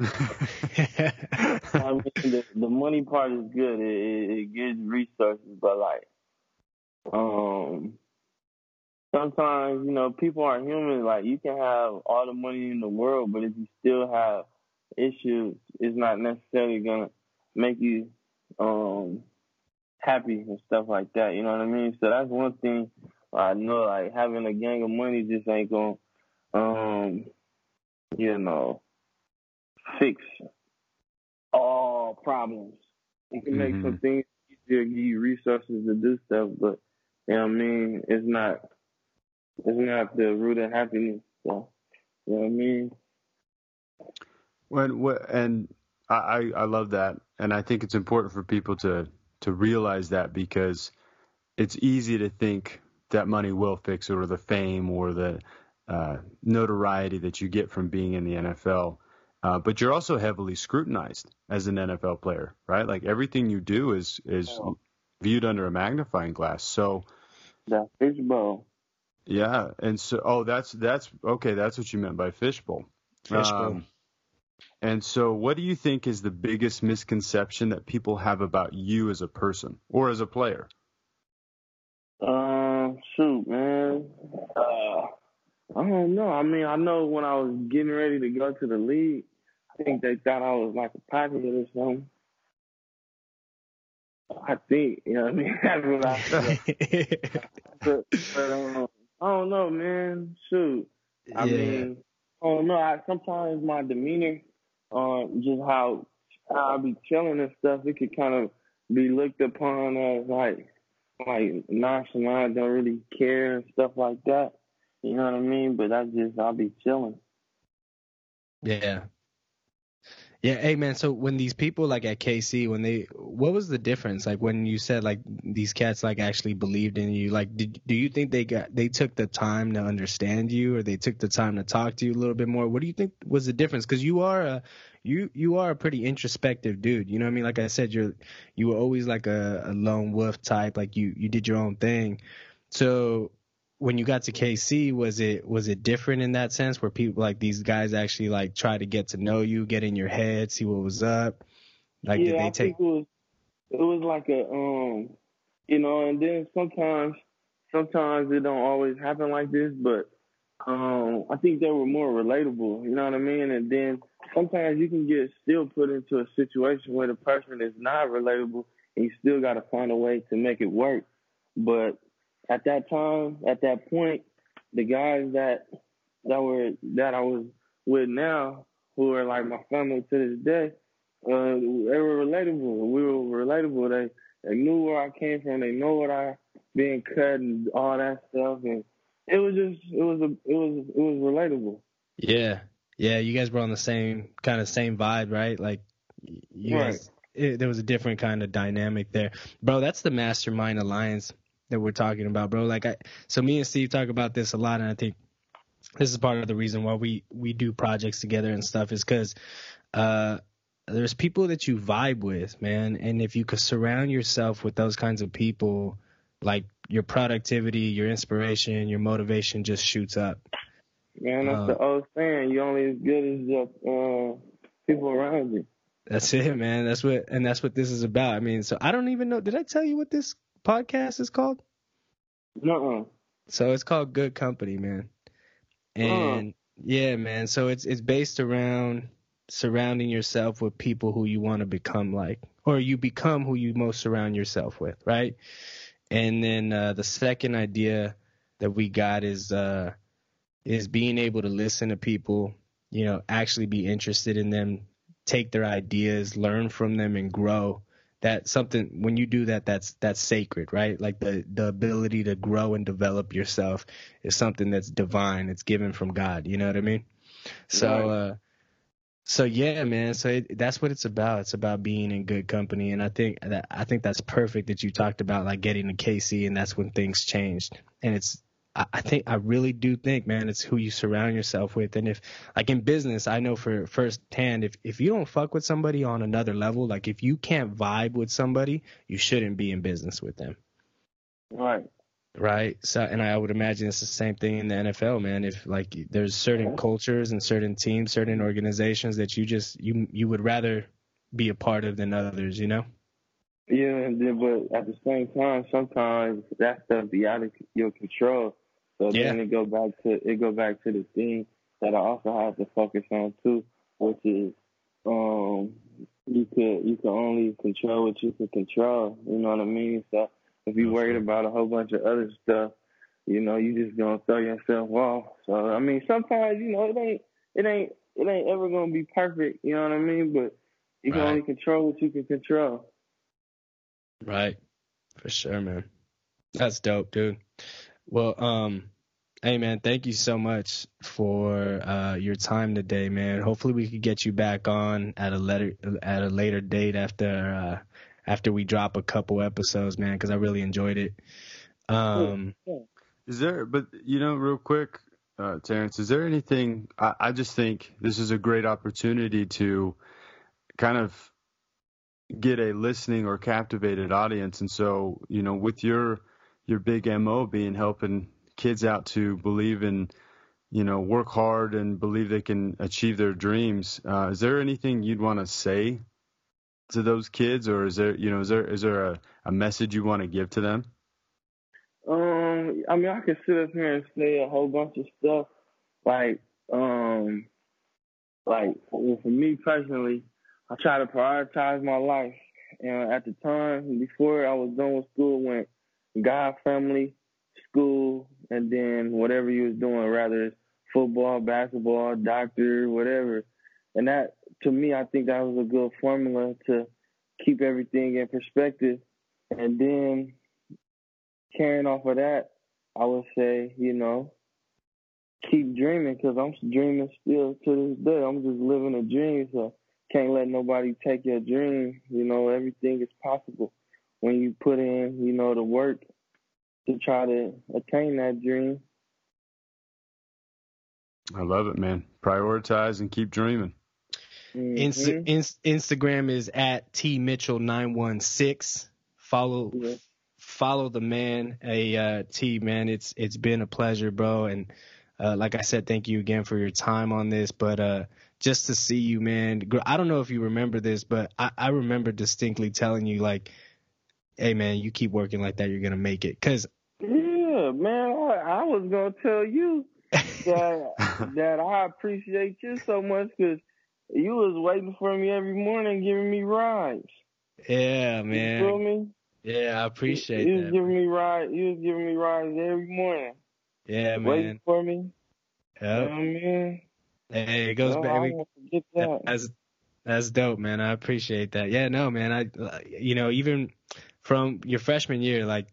A: I mean, the, the money part is good. It, it, it gives resources, but like, um, sometimes you know people are human. Like you can have all the money in the world, but if you still have issue is not necessarily gonna make you um happy and stuff like that. You know what I mean? So that's one thing I know. Like having a gang of money just ain't gonna, um, you know, fix all problems. It can make mm-hmm. some things easier, give you resources to do stuff, but you know what I mean? It's not. It's not the root of happiness. So, you know what I mean?
C: When what and I I love that, and I think it's important for people to to realize that because it's easy to think that money will fix it or the fame or the uh, notoriety that you get from being in the NFL. Uh, but you're also heavily scrutinized as an NFL player, right? Like everything you do is is oh. viewed under a magnifying glass. So
A: that fishbowl.
C: Yeah, and so oh, that's that's okay. That's what you meant by fishbowl.
B: Fishbowl. Um,
C: and so, what do you think is the biggest misconception that people have about you as a person or as a player?
A: Uh, shoot, man. Uh, I don't know. I mean, I know when I was getting ready to go to the league, I think they thought I was like a pilot or something. I think, you know what I mean? That's what I but, but um, I don't know, man. Shoot. I yeah. mean, I don't know. I, sometimes my demeanor on just how how I be chilling and stuff, it could kind of be looked upon as like like nonchalant, don't really care and stuff like that. You know what I mean? But I just I'll be chilling.
B: Yeah, yeah, hey man. So when these people like at KC, when they, what was the difference? Like when you said like these cats like actually believed in you. Like, did do you think they got they took the time to understand you, or they took the time to talk to you a little bit more? What do you think was the difference? Because you are a you you are a pretty introspective dude. You know what I mean? Like I said, you're you were always like a, a lone wolf type. Like you you did your own thing. So when you got to KC, was it was it different in that sense where people like these guys actually like try to get to know you, get in your head, see what was up? Like
A: yeah,
B: did they
A: I
B: take
A: think it was it was like a um you know, and then sometimes sometimes it don't always happen like this, but um I think they were more relatable, you know what I mean? And then sometimes you can get still put into a situation where the person is not relatable and you still gotta find a way to make it work. But at that time, at that point, the guys that that were that I was with now, who are like my family to this day, uh, they were relatable. We were relatable. They they knew where I came from. They know what I been cut and all that stuff, and it was just it was a it was it was relatable.
B: Yeah, yeah. You guys were on the same kind of same vibe, right? Like you right. guys. It, there was a different kind of dynamic there, bro. That's the Mastermind Alliance that we're talking about, bro. Like I, so me and Steve talk about this a lot, and I think this is part of the reason why we we do projects together and stuff is because uh, there's people that you vibe with, man, and if you could surround yourself with those kinds of people, like your productivity, your inspiration, your motivation just shoots up.
A: Man, that's uh, the old saying. You're only as good as the uh, people around you.
B: That's it, man. That's what, and that's what this is about. I mean, so I don't even know. Did I tell you what this podcast is called?
A: No.
B: So it's called Good Company, man. And uh yeah, man. So it's it's based around surrounding yourself with people who you want to become like, or you become who you most surround yourself with, right? And then uh, the second idea that we got is uh, is being able to listen to people, you know, actually be interested in them, take their ideas, learn from them, and grow. That something when you do that, that's that's sacred, right? Like the the ability to grow and develop yourself is something that's divine. It's given from God. You know what I mean? So. Uh so yeah, man. So it, that's what it's about. It's about being in good company, and I think that I think that's perfect that you talked about like getting to KC, and that's when things changed. And it's I, I think I really do think, man, it's who you surround yourself with. And if like in business, I know for firsthand, if if you don't fuck with somebody on another level, like if you can't vibe with somebody, you shouldn't be in business with them
A: Right.
B: right? So, and I would imagine it's the same thing in the NFL, man. If like there's certain cultures and certain teams, certain organizations that you just you you would rather be a part of than others, you know?
A: Yeah, but at the same time, sometimes that stuff be out of your control. So
B: Yeah.
A: then it go back to it go back to the thing that I also have to focus on too, which is um you could you can only control what you can control. You know what I mean? So if you're worried about a whole bunch of other stuff, you know, you just gonna throw yourself off. So I mean, sometimes you know it ain't it ain't it ain't ever gonna be perfect. You know what I mean? But you can
B: Right.
A: only control what you can control.
B: Right. For sure, man. That's dope, dude. Well, um, hey man, thank you so much for uh your time today, man. Hopefully we could get you back on at a later at a later date after uh after we drop a couple episodes, man, because I really enjoyed it. Um,
C: Is there, but you know, real quick, uh, Terrence, is there anything? I, I just think this is a great opportunity to kind of get a listening or captivated audience. And so, you know, with your your big mo being helping kids out to believe in, you know, work hard and believe they can achieve their dreams. Uh, is there anything you'd want to say to those kids, or is there, you know, is there is there a, a message you want to give to them?
A: Um, I mean, I could sit up here and say a whole bunch of stuff, like, um, like well, for me personally, I try to prioritize my life. And at the time, before I was done with school, went God, family, school, and then whatever you was doing, rather football, basketball, doctor, whatever. And that, to me, I think that was a good formula to keep everything in perspective. And then carrying off of that, I would say, you know, keep dreaming because I'm dreaming still to this day. I'm just living a dream, so can't let nobody take your dream. You know, everything is possible when you put in, you know, the work to try to attain that dream.
C: I love it, man. Prioritize and keep dreaming.
B: Inst-
A: Mhm.
B: inst- Instagram is at T Mitchell nine one six. Follow
A: Yeah.
B: follow the man. A uh, T man, it's it's been a pleasure, bro. And uh, like I said, thank you again for your time on this. But uh, just to see you, man. I don't know if you remember this, but I, I remember distinctly telling you like, "Hey, man, you keep working like that, you're gonna make it." Cause
A: Yeah, man, I, I was gonna tell you that that I appreciate you so much because you was waiting for me every morning, giving me rides.
B: yeah, man.
A: You feel me?
B: Yeah, I appreciate
A: you was
B: that.
A: giving me rides. You was giving me rides every morning,
B: Yeah, man.
A: waiting for me. You know I mean?
B: Hey, it goes
A: Oh,
B: back. We-
A: that.
B: That's that's dope, man. I appreciate that. Yeah, no, man. I, you know, even from your freshman year, like,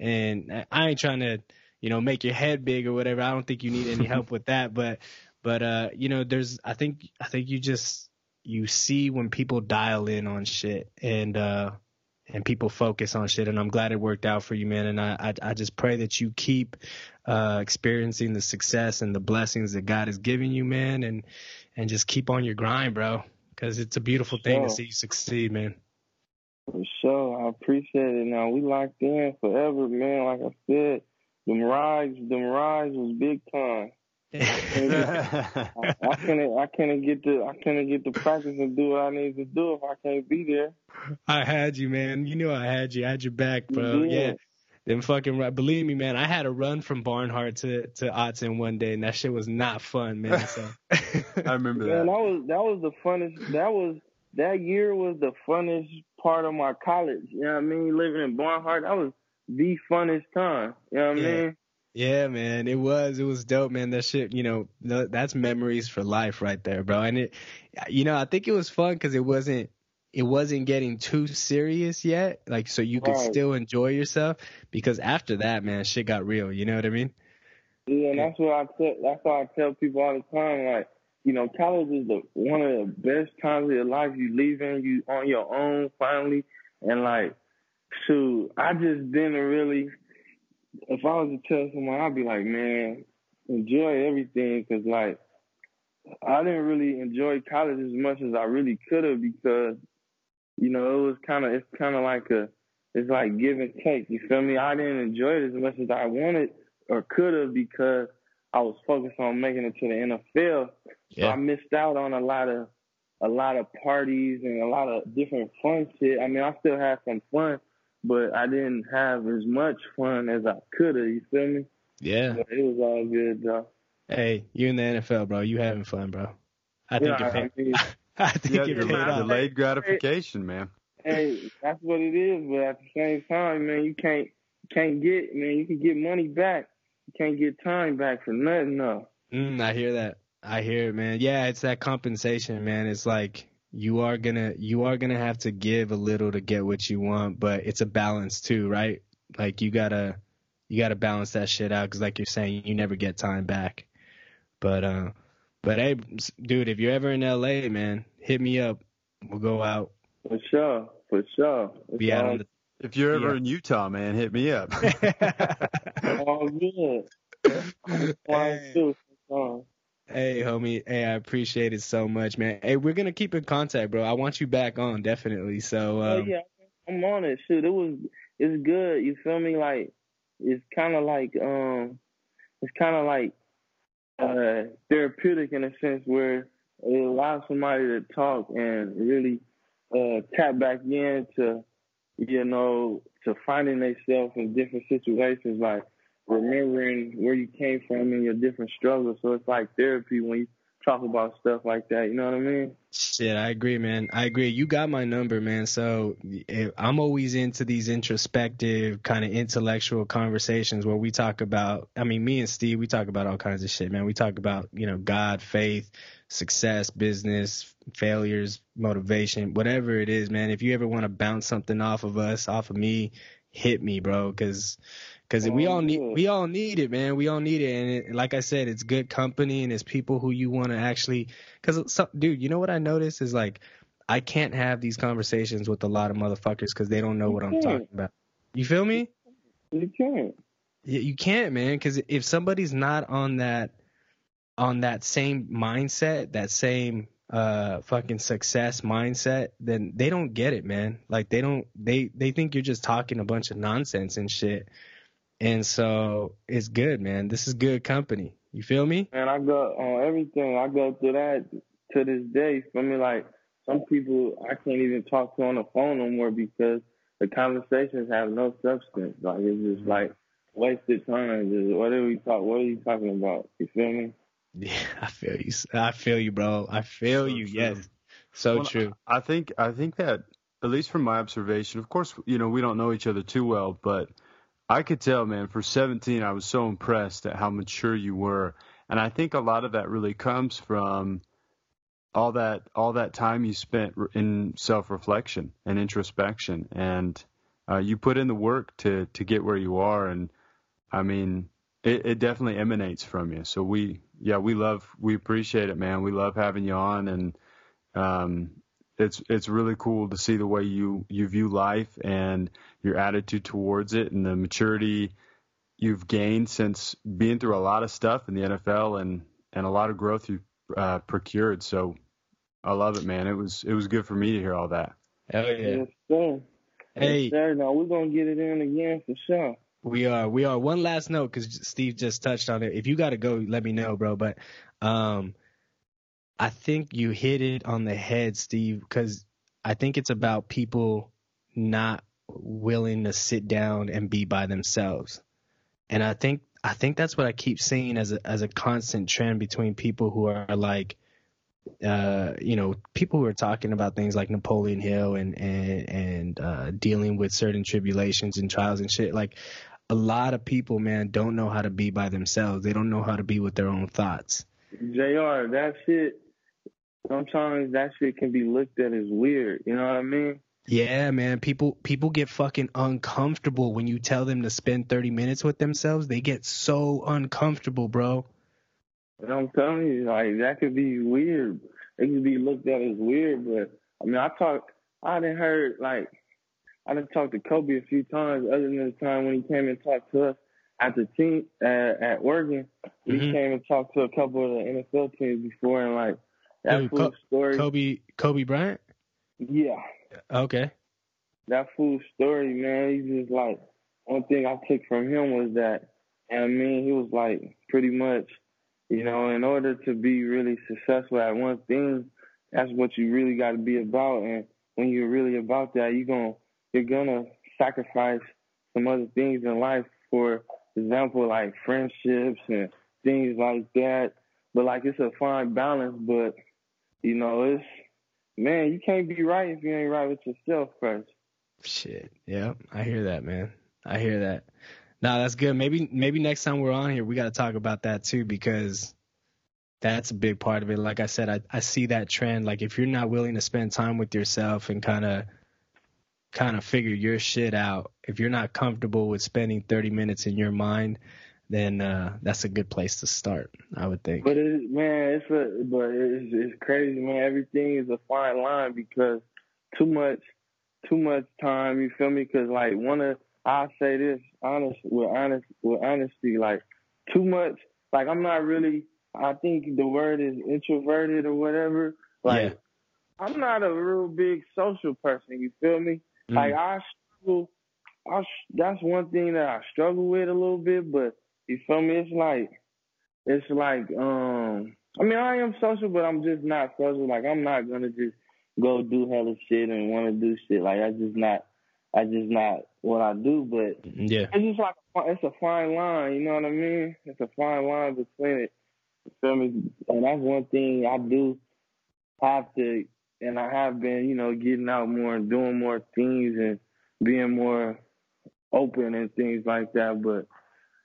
B: and I ain't trying to, you know, make your head big or whatever. I don't think you need any help with that, but, but, uh, you know, there's, I think, I think you just, you see when people dial in on shit and, uh, and people focus on shit. And I'm glad it worked out for you, man. And I, I, I just pray that you keep, uh, experiencing the success and the blessings that God has given you, man. And, and just keep on your grind, bro. Cause it's a beautiful thing to see you succeed, man.
A: For sure. I appreciate it. Now we locked in forever, man. Like I said, them rides, them rides was big time. I, I couldn't, I couldn't get the, I couldn't get the practice and do what I need to do if I can't be there.
B: I had you, man. You knew I had you. I had your back, bro.
A: did.
B: Yeah. Them fucking ri- believe me, man. I had a run from Barnhart to to Autzen one day, and that shit was not fun, man. So
C: I remember
A: Man, that
C: that.
A: was that was the funnest. That was that year was the funnest part of my college. You know what I mean? Living in Barnhart, that was the funnest time. You know what I mean?
B: Yeah, man, it was it was dope, man. That shit, you know, that's memories for life right there, bro. And it, you know, I think it was fun because it wasn't it wasn't getting too serious yet, like so you could right. still enjoy yourself. Because after that, man, shit got real. You know what I mean?
A: Yeah, and that's what I tell. That's why I tell people all the time, like you know, college is the one of the best times of your life. You leaving, you on your own finally, and like, shoot, I just didn't really if I was to tell someone, I'd be like, man, enjoy everything, cause like I didn't really enjoy college as much as I really could have because you know it was kind of it's kind of like a it's like give and take. You feel me? I didn't enjoy it as much as I wanted or could have because I was focused on making it to the NFL. Yeah. So I missed out on a lot of a lot of parties and a lot of different fun shit. I mean, I still had some fun, but I didn't have as much fun as I could have. You feel me?
B: Yeah.
A: But it was all good though.
B: Hey, you in the NFL, bro. You having fun, bro. I think yeah,
C: I, mean, I think yeah, you're delayed gratification, man.
A: Hey, that's what it is. But at the same time, man, you can't can't get man. You can get money back. You can't get time back for nothing, though.
B: Mm, I hear that. I hear it, man. Yeah, it's that compensation, man. It's like you are gonna you are gonna have to give a little to get what you want, but it's a balance too, right? Like you gotta you gotta balance that shit out because, like you're saying, you never get time back. But uh, but hey, dude, if you're ever in LA, man, hit me up. We'll go out.
A: For sure, for sure.
B: Be out on the,
C: if you're ever yeah. in Utah, man, hit me up.
A: oh, good.
B: Hey. Hey, homie. Hey, I appreciate it so much, man. Hey, we're gonna keep in contact, bro. I want you back on, definitely. So.
A: Oh, um, oh yeah, I'm on it. Shoot, it was. It's good. You feel me? Like, it's kind of like um, it's kind of like uh therapeutic in a sense where it allows somebody to talk and really uh tap back into, you know, to finding themselves in different situations. Like remembering where you came from and your different struggles. So it's like therapy when you talk about stuff like that. You know what I mean?
B: Shit, I agree, man. I agree. You got my number, man. So eh, I'm always into these introspective, kind of intellectual conversations where we talk about. I mean, me and Steve, we talk about all kinds of shit, man. We talk about you know God, faith, success, business, failures, motivation, whatever it is, man. If you ever want to bounce something off of us, off of me, hit me, bro, because because we all need we all need it, man. We all need it, and it, like I said, it's good company and it's people who you want to actually. Because, dude, you know what I noticed is like I can't have these conversations with a lot of motherfuckers because they don't know you what can't. I'm talking about. You feel me?
A: You can't.
B: Yeah, you can't, man. Because if somebody's not on that on that same mindset, that same uh fucking success mindset, then they don't get it, man. Like they don't they they think you're just talking a bunch of nonsense and shit. And so it's good, man. This is good company. You feel me?
A: And I go on everything. I go through that to this day. For me, like some people I can't even talk to on the phone no more because the conversations have no substance. Like it's just mm-hmm. like wasted time. Just what are we talk? What are you talking about? You feel me?
B: Yeah, I feel you. I feel you, bro. I feel so you. True. Yes, so well, true.
C: I think I think that at least from my observation, of course, you know, we don't know each other too well, but I could tell, man, for 17, I was so impressed at how mature you were. And I think a lot of that really comes from all that all that time you spent in self-reflection and introspection. And uh, you put in the work to to get where you are. And I mean it, it definitely emanates from you. So we yeah we love we appreciate it man. We love having you on. And um, it's it's really cool to see the way you you view life and your attitude towards it and the maturity you've gained since being through a lot of stuff in the NFL and and a lot of growth you've uh, procured. So I love it, man. It was it was good for me to hear all that.
B: Hell yeah.
A: Yes, sir. Hey, yes, sir. Now we're gonna get it in again for sure.
B: We are. We are. One last note because Steve just touched on it. If you got to go, let me know, bro. But um, I think you hit it on the head, Steve, because I think it's about people not willing to sit down and be by themselves. And I think I think that's what I keep seeing as a as a constant trend between people who are like uh, you know, people who are talking about things like Napoleon Hill and and and uh, dealing with certain tribulations and trials and shit. Like, a lot of people, man, don't know how to be by themselves. They don't know how to be with their own thoughts.
A: Jr. That shit. Sometimes that shit can be looked at as weird. You know what I mean?
B: Yeah, man. People people get fucking uncomfortable when you tell them to spend 30 minutes with themselves. They get so uncomfortable, bro.
A: And I'm telling you, like that could be weird. It could be looked at as weird, but I mean, I talk. I didn't heard like I done talked to Kobe a few times, other than the time when he came and talked to us at the team uh, at Oregon. Mm-hmm. He came and talked to a couple of the NFL teams before, and like that Dude, fool Co- story.
B: Kobe Kobe Bryant.
A: Yeah.
B: Okay.
A: That fool story, man. He's just like one thing I took from him was that, and I mean, he was like pretty much, you know, in order to be really successful at one thing, that's what you really got to be about, and when you're really about that, you're gonna you're gonna sacrifice some other things in life. For example, like friendships and things like that. But like it's a fine balance. But you know, it's man, you can't be right if you ain't right with yourself first.
B: Shit. Yeah, I hear that, man. I hear that. Nah, that's good. Maybe maybe next time we're on here, we got to talk about that too because that's a big part of it. Like I said, I I see that trend. Like if you're not willing to spend time with yourself and kind of kind of figure your shit out, if you're not comfortable with spending 30 minutes in your mind, then uh, that's a good place to start, I would think.
A: But it, man, it's a, but it's, it's crazy, man. Everything is a fine line because too much, too much time. You feel me? Because like one of I say this honest with honest with honesty, like too much. Like I'm not really. I think the word is introverted or whatever. Like yeah. I'm not a real big social person. You feel me? Mm. Like I struggle. I that's one thing that I struggle with a little bit, but you feel me? It's like it's like um. I mean, I am social, but I'm just not social. Like I'm not gonna just go do hella shit and want to do shit. Like I just not. I just not what I do. But
B: yeah,
A: it's just like it's a fine line. You know what I mean? It's a fine line between it. You feel me? And that's one thing I do have to and I have been, you know, getting out more and doing more things and being more open and things like that. But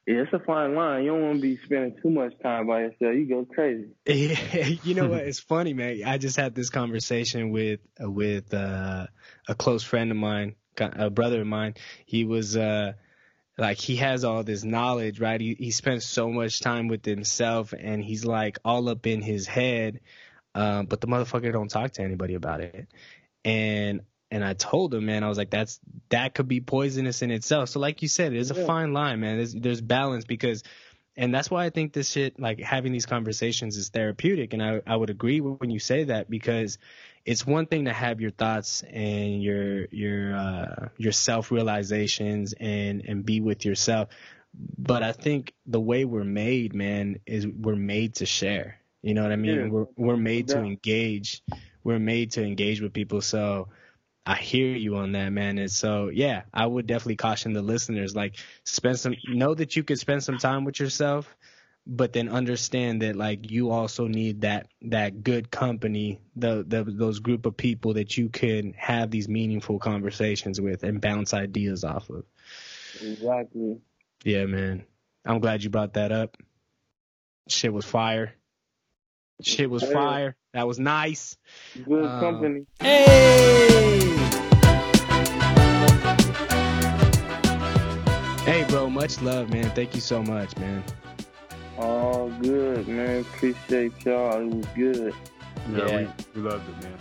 A: yeah, it's a fine line. You don't want to be spending too much time by yourself. You go crazy.
B: Yeah, you know what? It's funny, man. I just had this conversation with with uh, a close friend of mine, a brother of mine. He was uh, like he has all this knowledge, right? He he spends so much time with himself, and he's like all up in his head um, but the motherfucker don't talk to anybody about it. And and I told him, man, I was like, that's that could be poisonous in itself. So like you said, there's a yeah. fine line, man. There's there's balance because and that's why I think this shit, like having these conversations is therapeutic. And I, I would agree when you say that because it's one thing to have your thoughts and your, your, uh, your self realizations and, and be with yourself. But I think the way we're made, man, is we're made to share. You know what I mean? Yeah. We're we're made yeah. to engage. We're made to engage with people. So I hear you on that, man. And so yeah, I would definitely caution the listeners like spend some know that you could spend some time with yourself, but then understand that like you also need that that good company, the, the those group of people that you can have these meaningful conversations with and bounce ideas off of.
A: Exactly.
B: Yeah, man. I'm glad you brought that up. Shit was fire. Shit was hey. fire. That was nice.
A: Good um, company.
B: Hey. Hey, bro. Much love, man. Thank you so much, man.
A: All good, man. Appreciate y'all. It was good.
C: Yeah, yeah. We, we loved it, man.